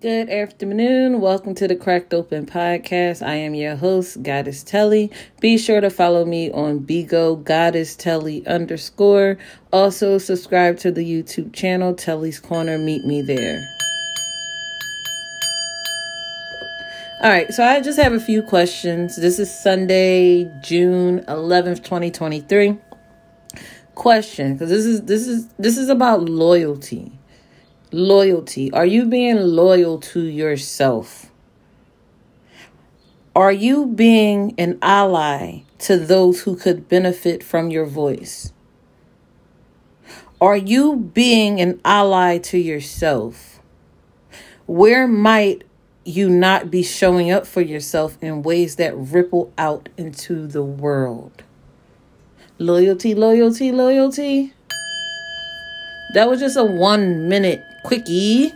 Good afternoon. Welcome to the Cracked Open Podcast. I am your host, Goddess Telly. Be sure to follow me on Bigo Goddess Telly underscore. Also, subscribe to the YouTube channel, Telly's Corner. Meet me there. All right, so I just have a few questions. This is Sunday, June 11th, 2023. Question, because this is this is this is about loyalty loyalty? Are you being loyal to yourself? Are you being an ally to those who could benefit from your voice? Are you being an ally to yourself? Where might you not be showing up for yourself in ways that ripple out into the world? Loyalty, loyalty, loyalty. That was just a one minute quickie.